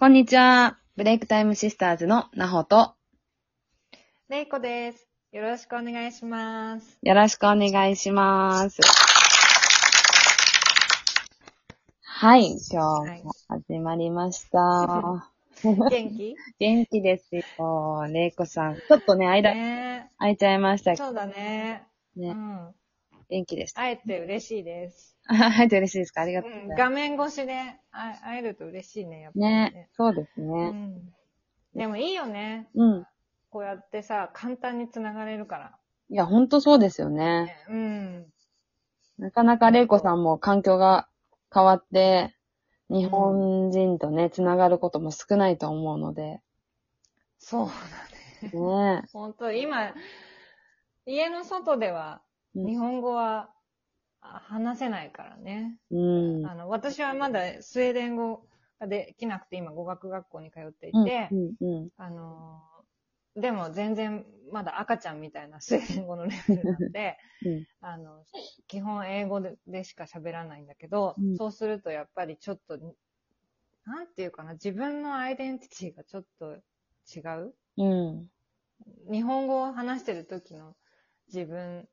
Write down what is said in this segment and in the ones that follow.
こんにちは。ブレイクタイムシスターズのなほと、れいこです。よろしくお願いします。よろしくお願いします。はい、今日も始まりました。元気？元気ですよ。れいこさん。ちょっとね、間、ね空いちゃいましたけどそうだね。うね、ん。元気でした。会えて嬉しいです。はい、嬉しいですか？ありがとううん、ございま画面越しで会えると嬉しいね、やっす。ぱりね。ね、そうですうね。ん。でもいいよね。うん。こうやってさ、簡単に繋がれるから。いや、ほんとそうですよね。ねうん。なかなかれいこさんも環境が変わって、日本人とね、つながることも少ないと思うので。そうだね。ね本当今、家の外では、うん日本語はあ話せないからね。うん。あの、私はまだスウェーデン語ができなくて今語学学校に通っていうんて、うんうんあの、でも全然まだ赤ちゃんみたいなスウェーデン語のレベルなので、うんあの、基本英語ででしか喋らないんだけど、うんそうするとやっぱりちょっと、なんていうかな、自分のアイデンティティがちょっと違う？うん。日本語を話してる時の自分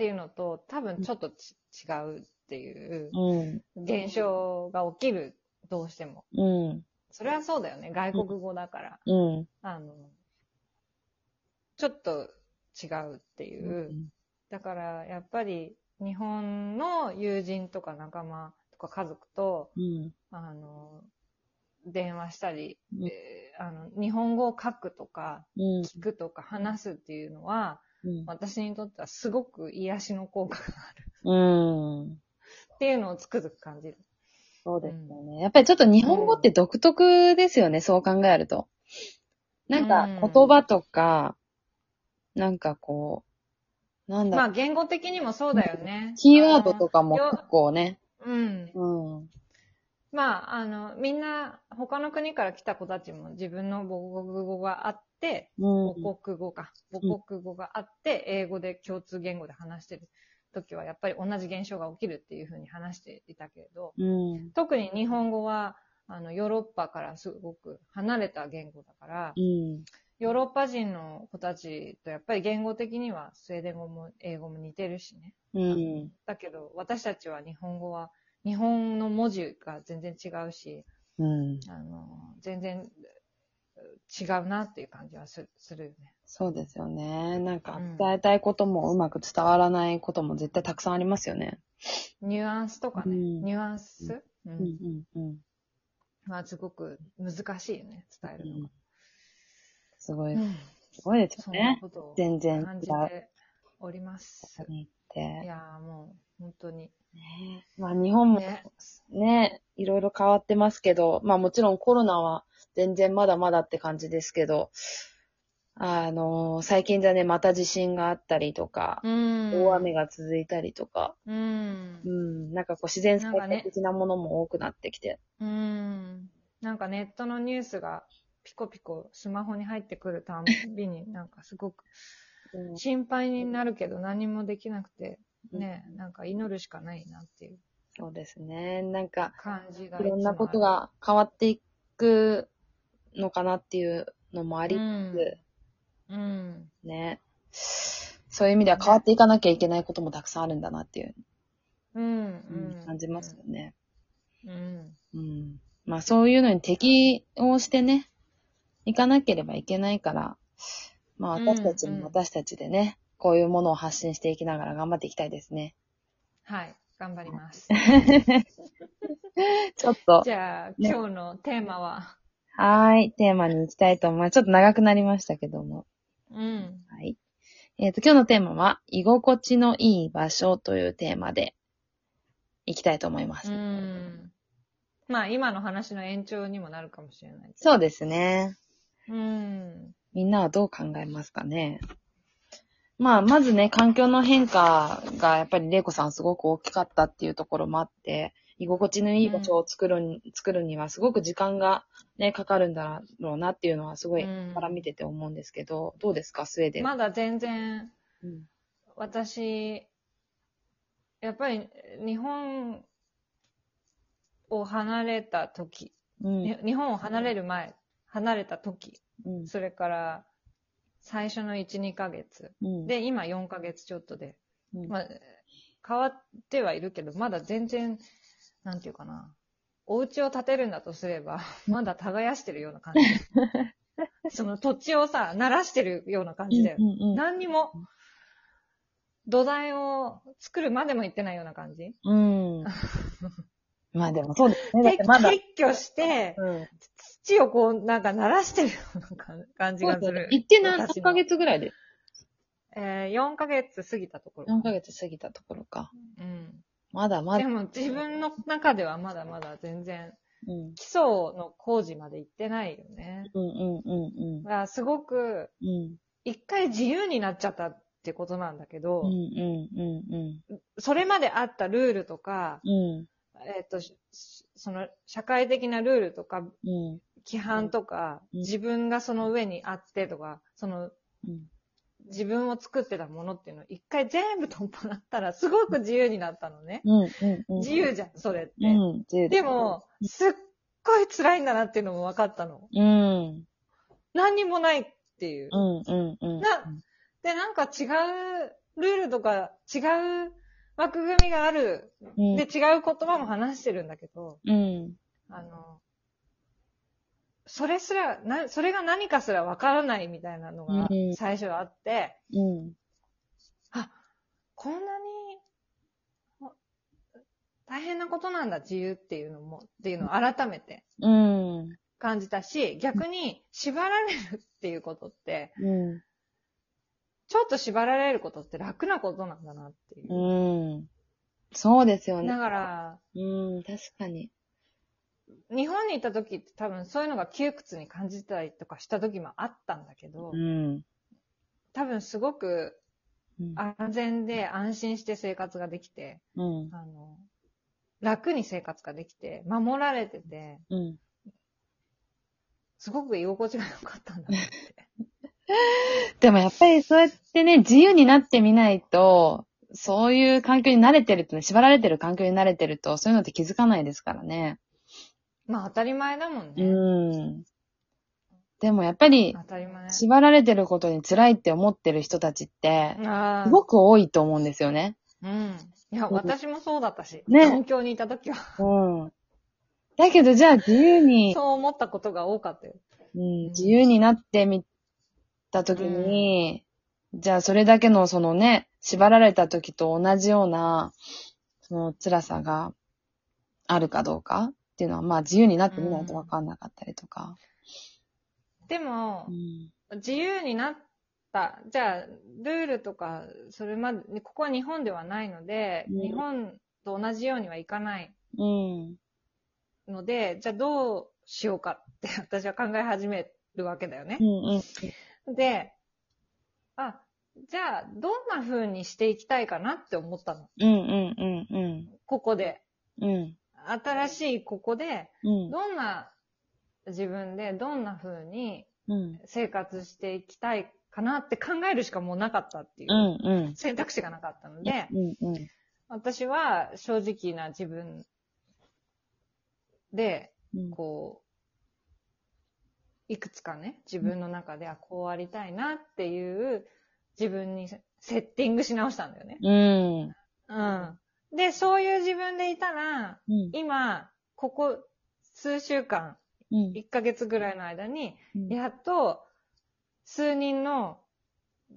っていうのと多分ちょっとち違うっていううん。現象が起きる、どうしても。うん。それはそうだよね。外国語だから。うん。あの、ちょっと違うっていう。だから、やっぱり日本の友人とか仲間とか家族と、うん。あの、電話したり、うんえーあの、日本語を書くとか、うん。聞くとか話すっていうのは、うん。私にとってはすごく癒しの効果があるうん。っていうのをつくづく感じる。そうですよね。やっぱりちょっと日本語って独特ですよね、そう考えると。なんかうん言葉とか、なんかこう、なんだまあ言語的にもそうだよね。キーワードとかもよ結構ね。うん。うん。まあ、あの、みんな、他の国から来た子たちも自分の母国語があって、うん。母国語か。母国語があって、英語で共通言語で話してる時は、やっぱり同じ現象が起きるっていうふうに話していたけれど、うん。特に日本語は、あの、ヨーロッパからすごく離れた言語だから、うん。ヨーロッパ人の子たちとやっぱり言語的にはスウェーデン語も英語も似てるしね。うん。だけど、私たちは日本語は、日本の文字が全然違うし、うん。あの、全然違うなっていう感じはすするよね。そうですよね。なんかうん伝えたいこともうまく伝わらないことも絶対たくさんありますよね。ニュアンスとかね、うんニュアンス、うんうんうんうん。まあすごく難しいよね、伝えるのが。すごい、うんすごいですそんなよね。ことを全然違う感じております。いて。やーもう、本当に。ねまあ日本もね。ね、いろいろ変わってますけど、まあもちろんコロナは全然まだまだって感じですけど、あの最近じゃね、また地震があったりとか、うん大雨が続いたりとか、うんう。ん、なんかこう自然災害的なものも多くなってきて。うん。なんかネットのニュースがピコピコスマホに入ってくるたんびになんかすごくうん心配になるけど何もできなくて、ね、なんか祈るしかないなっていうそうですね。なんか、感じがいろんなことが変わっていくのかなっていうのもありつつ、る。うん。ね。そういう意味では変わっていかなきゃいけないこともたくさんあるんだなっていう、うん。ううんん。感じますよね。うん。うん。まあそういうのに適応してね、いかなければいけないから、まあうん私たちうんも私たちでね、こういうものを発信していきながら頑張っていきたいですね。はい。頑張ります。ちょっと、じゃあ、今日のテーマは、はーい、テーマに行きたいと思います。ちょっと長くなりましたけども。うん。はい。えっ、と、今日のテーマは、居心地のいい場所というテーマで、いきたいと思います。うん。まあ、今の話の延長にもなるかもしれない。そうですね。うん。みんなはどう考えますかね？まあ、まずね、環境の変化が、やっぱり、玲子さんすごく大きかったっていうところもあって、居心地のいい場所を作るに、作るには、すごく時間がね、かかるんだろうなっていうのは、すごい、うんから見てて思うんですけど、どうですか、スウェーデン。まだ全然、うん私、やっぱり日本を離れた時うん。に日本を離れる前、離れた時、うん。それから、最初の1、2ヶ月。うん、で、今4ヶ月ちょっとで。うん、まあ、変わってはいるけど、まだ全然、なんていうかな。お家を建てるんだとすれば、まだ耕してるような感じ。その土地をさ、慣らしてるような感じだよ。うんうんうん何にも、土台を作るまでも行ってないような感じ。うん。まあでもそうですね。撤去して、うん。土をこう、なんか慣らしてるような感感じがする。行って何ヶ月ぐらいでえー、4ヶ月過ぎたところ。?4 ヶ月過ぎたところか。うん。まだまだ。でも自分の中ではまだまだ全然、うん。基礎の工事まで行ってないよね。うんうんうんだからすごく、うん。うん。一回自由になっちゃったってことなんだけど、うんうんうんそれまであったルールとか、うん。うん。えっ、と、しその社会的なルールとか、うん。規範とか、うん自分がその上にあってとか、そのうん。自分を作ってたものっていうのを一回全部取っ払ったらすごく自由になったのね。うんうんうん。自由じゃん、それって。うん。自由で、も、すっごい辛いんだなっていうのも分かったの。うん。何にもないっていう。うんうんうん。なで、なんか違うルールとか違う枠組みがある。うんで、違う言葉も話してるんだけど、うん。あの、それすら、な、それが何かすら分からないみたいなのがうん最初あって、うん。あ、こんなに、あ大変なことなんだ、自由っていうのも、っていうのを改めてうん。感じたし、逆に縛られるっていうことって、うん。ちょっと縛られることって楽なことなんだなっていう。うん。そうですよねだ。から、うん、確かに。日本にいた時って多分そういうのが窮屈に感じたりとかした時もあったんだけど、うん。多分すごくうん安全で安心して生活ができて、うん。あの、楽に生活ができて、守られてて、うん。すごく居心地が良かったんだなって。でもやっぱりそうやってね、自由になってみないと、そういう環境に慣れてるってね、縛られてる環境に慣れてると、そういうのって気づかないですからね。まあ当たり前だもんね。うん。でもやっぱり当、たり前。縛られてることに辛いって思ってる人たちって、あすごく多いと思うんですよね。あ。うん。いや、私もそうだったし。ね東京にいた時は。うん。だけどじゃあ自由に、そう思ったことが多かったよ。うん、自由になってみたときに、じゃあそれだけのそのね、縛られた時と同じような、その辛さがあるかどうかっていうのは、まあ自由になってみないとわかんなかったりとか。でもう、ん。自由になった。じゃあ、ルールとか、それまで、ここは日本ではないので、うん日本と同じようにはいかないうん。ので、じゃあどうしようかって私は考え始めるわけだよねう。んうん。で、あ、じゃあどんな風にしていきたいかなって思ったの。うんうんうんうん。ここで。うん。新しいここで、うん。どんな自分でどんな風にうん。生活していきたいかなって考えるしかもうなかったっていう。選択肢がなかったので。私は正直な自分で、うんこう、いくつかね、自分の中で、あ、こうありたいなっていう、自分にセセッティングし直したんだよね。うん。うん。で、そういう自分でいたら、うん。今、ここ数週間、うん。1ヶ月ぐらいの間に、うんやっと、数人の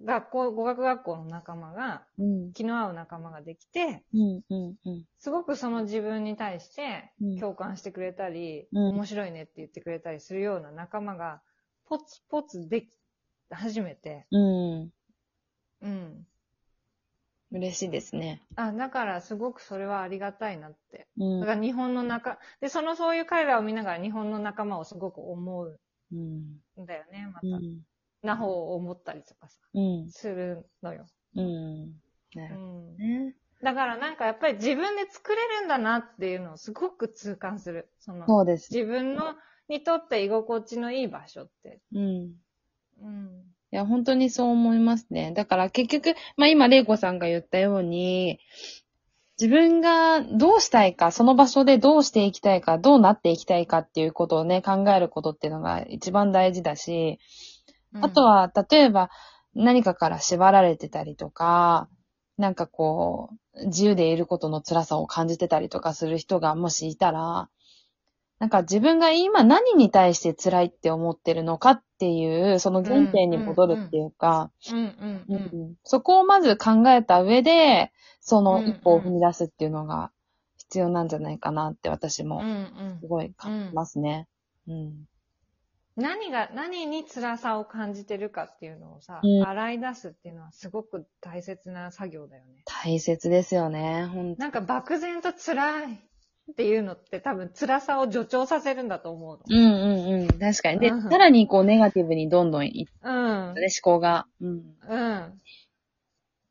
学校、語学学校の仲間が、うん。気の合う仲間ができて、うん。うん。うん。すごくその自分に対してうん共感してくれたり、うん面白いねって言ってくれたりするような仲間が、ポツポツでき始めて、うん。うん。嬉しいですね。あ、だからすごくそれはありがたいなって。うんだから日本の仲、で、そのそういう彼らを見ながら日本の仲間をすごく思ううん。んだよね、また。うん。なほを思ったりとかさ、うん。するのよ。うん。なうるほん。どね。だからなんかやっぱり自分で作れるんだなっていうのをすごく痛感する。その、そうです。自分の、にとって居心地のいい場所って。うん。うん。いや、本当にそう思いますね。だから結局、まあ今、玲子さんが言ったように、自分がどうしたいか、その場所でどうしていきたいか、どうなっていきたいかっていうことをね、考えることっていうのが一番大事だし、あと、は、例えば何かから縛られてたりとか、なんかこう、自由でいることの辛さを感じてたりとかする人がもしいたら、なんか自分が今何に対して辛いって思ってるのかっていう、その原点に戻るっていうか。そこをまず考えた上で、その一歩を踏み出すっていうのが必要なんじゃないかなって私もすごい感じますね。うん。何が、何に辛さを感じてるかっていうのをさ、うん洗い出すっていうのはすごく大切な作業だよね。大切ですよね、ほんと。なんか漠然と辛いっていうのって多分辛さを助長させるんだと思ううんうんうん。確かに。で、うんさらにこうネガティブにどんどんいっの。うんて。ね、思考が。うん。うん。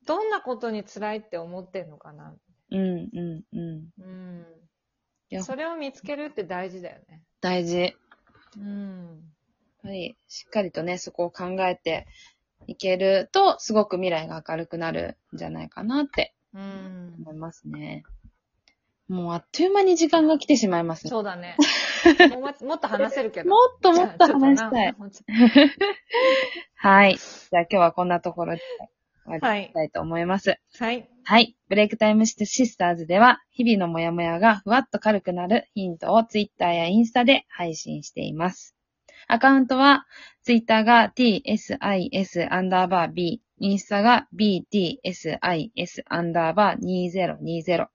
どんなことに辛いって思ってんのかな。うんうんうん。うんいや。それを見つけるって大事だよね。大事。やっうん。ぱり、しっかりとね、そこを考えていけると、すごく未来が明るくなるんじゃないかなってうん。思いますね。もうあっという間に時間が来てしまいますね。そうだね。もうももっと話せるけど。もっともっと話したい。はい。じゃあ今日はこんなところで終わり。たいと思います。はい。はい。ブレイクタイムシスターズでは、日々のモヤモヤがふわっと軽くなるヒントをツイッターやインスタで配信しています。アカウントは、ツイッターが tsis アンダーバー b、インスタが btsis アンダーバー2020。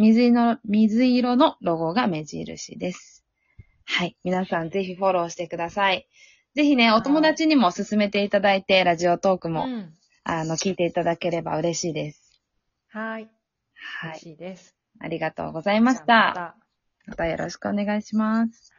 水色の水色のロゴが目印です。はい。皆さんぜひフォローしてください。ぜひね、お友達にも勧めていただいて、ラジオトークも、うん。あの、聞いていただければ嬉しいです。はい。はい。嬉しいです。ありがとうございました。ままたよろしくお願いします。